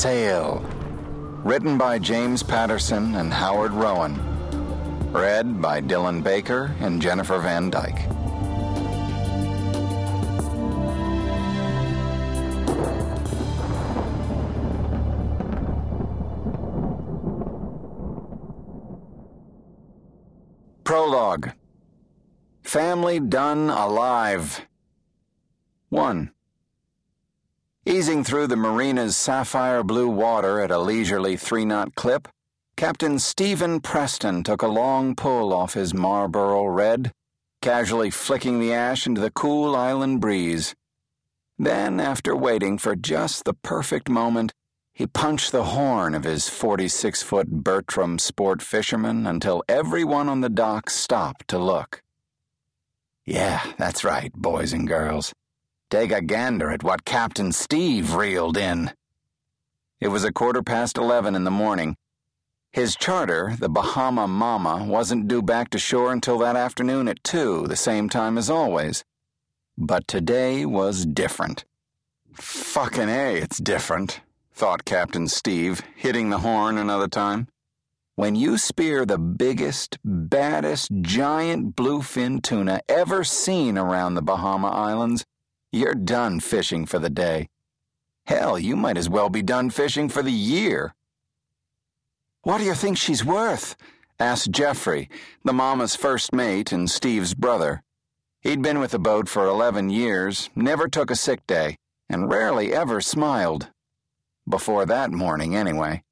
Sail. Written by James Patterson and Howard Roughan. Read by Dylan Baker and Jennifer Van Dyke. Prologue Family Dunne Alive. 1. Easing through the marina's sapphire blue water at a leisurely three knot clip, Captain Stephen Preston took a long pull off his Marlboro Red, casually flicking the ash into the cool island breeze. Then, after waiting for just the perfect moment, he punched the horn of his 46 foot Bertram sport fisherman until everyone on the dock stopped to look. Yeah, that's right, boys and girls. Take a gander at what Captain Steve reeled in. It was a quarter past eleven in the morning. His charter, the Bahama Mama, wasn't due back to shore until that afternoon at two, the same time as always. But today was different. Fucking A, it's different thought Captain Steve, hitting the horn another time. When you spear the biggest, baddest, giant bluefin tuna ever seen around the Bahama Islands, you're done fishing for the day. Hell, you might as well be done fishing for the year. What do you think she's worth? asked Jeffrey, the mama's first mate and Steve's brother. He'd been with the boat for 11 years, never took a sick day, and rarely ever smiled. Before that morning, anyway.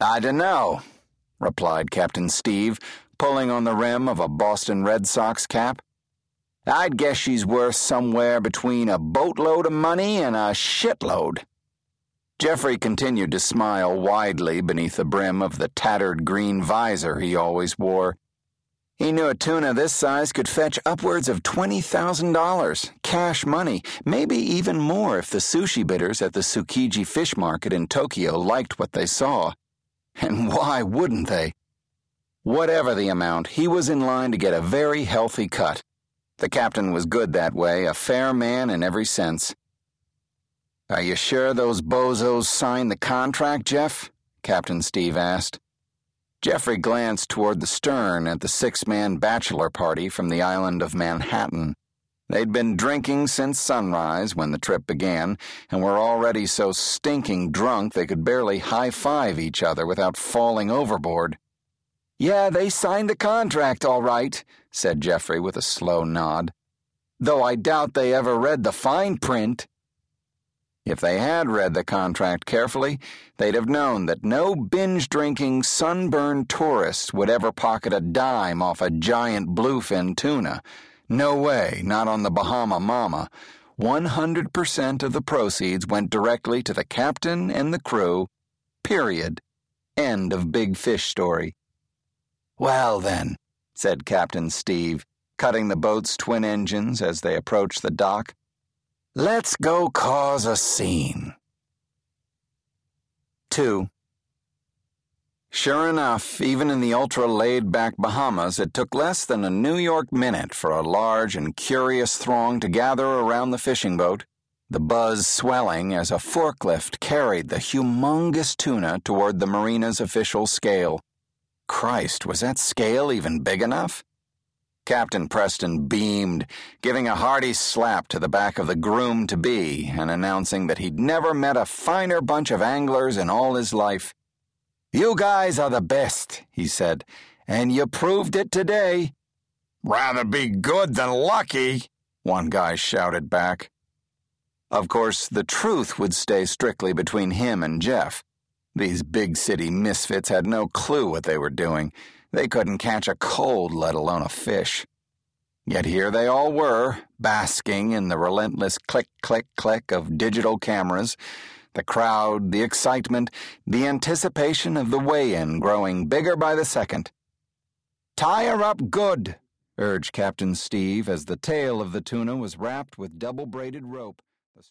I dunno, replied Captain Steve, pulling on the rim of a Boston Red Sox cap. I'd guess she's worth somewhere between a boatload of money and a shitload. Jeffrey continued to smile widely beneath the brim of the tattered green visor he always wore. He knew a tuna this size could fetch upwards of $20,000, cash money, maybe even more if the sushi bidders at the Tsukiji Fish Market in Tokyo liked what they saw. And why wouldn't they? Whatever the amount, he was in line to get a very healthy cut. The captain was good that way, a fair man in every sense. Are you sure those bozos signed the contract, Jeff? Captain Steve asked. Jeffrey glanced toward the stern at the six man bachelor party from the island of Manhattan. They'd been drinking since sunrise when the trip began, and were already so stinking drunk they could barely high five each other without falling overboard. Yeah, they signed the contract all right, said Jeffrey with a slow nod. Though I doubt they ever read the fine print. If they had read the contract carefully, they'd have known that no binge drinking, sunburned tourist would ever pocket a dime off a giant bluefin tuna. No way, not on the Bahama Mama. 100% of the proceeds went directly to the captain and the crew. Period. End of big fish story. Well, then, said Captain Steve, cutting the boat's twin engines as they approached the dock. Let's go cause a scene. 2. Sure enough, even in the ultra laid back Bahamas, it took less than a New York minute for a large and curious throng to gather around the fishing boat, the buzz swelling as a forklift carried the humongous tuna toward the marina's official scale. Christ, was that scale even big enough? Captain Preston beamed, giving a hearty slap to the back of the groom to be and announcing that he'd never met a finer bunch of anglers in all his life. You guys are the best, he said, and you proved it today. Rather be good than lucky, one guy shouted back. Of course, the truth would stay strictly between him and Jeff. These big city misfits had no clue what they were doing. They couldn't catch a cold, let alone a fish. Yet here they all were, basking in the relentless click, click, click of digital cameras, the crowd, the excitement, the anticipation of the weigh in growing bigger by the second. Tie her up good, urged Captain Steve as the tail of the tuna was wrapped with double braided rope.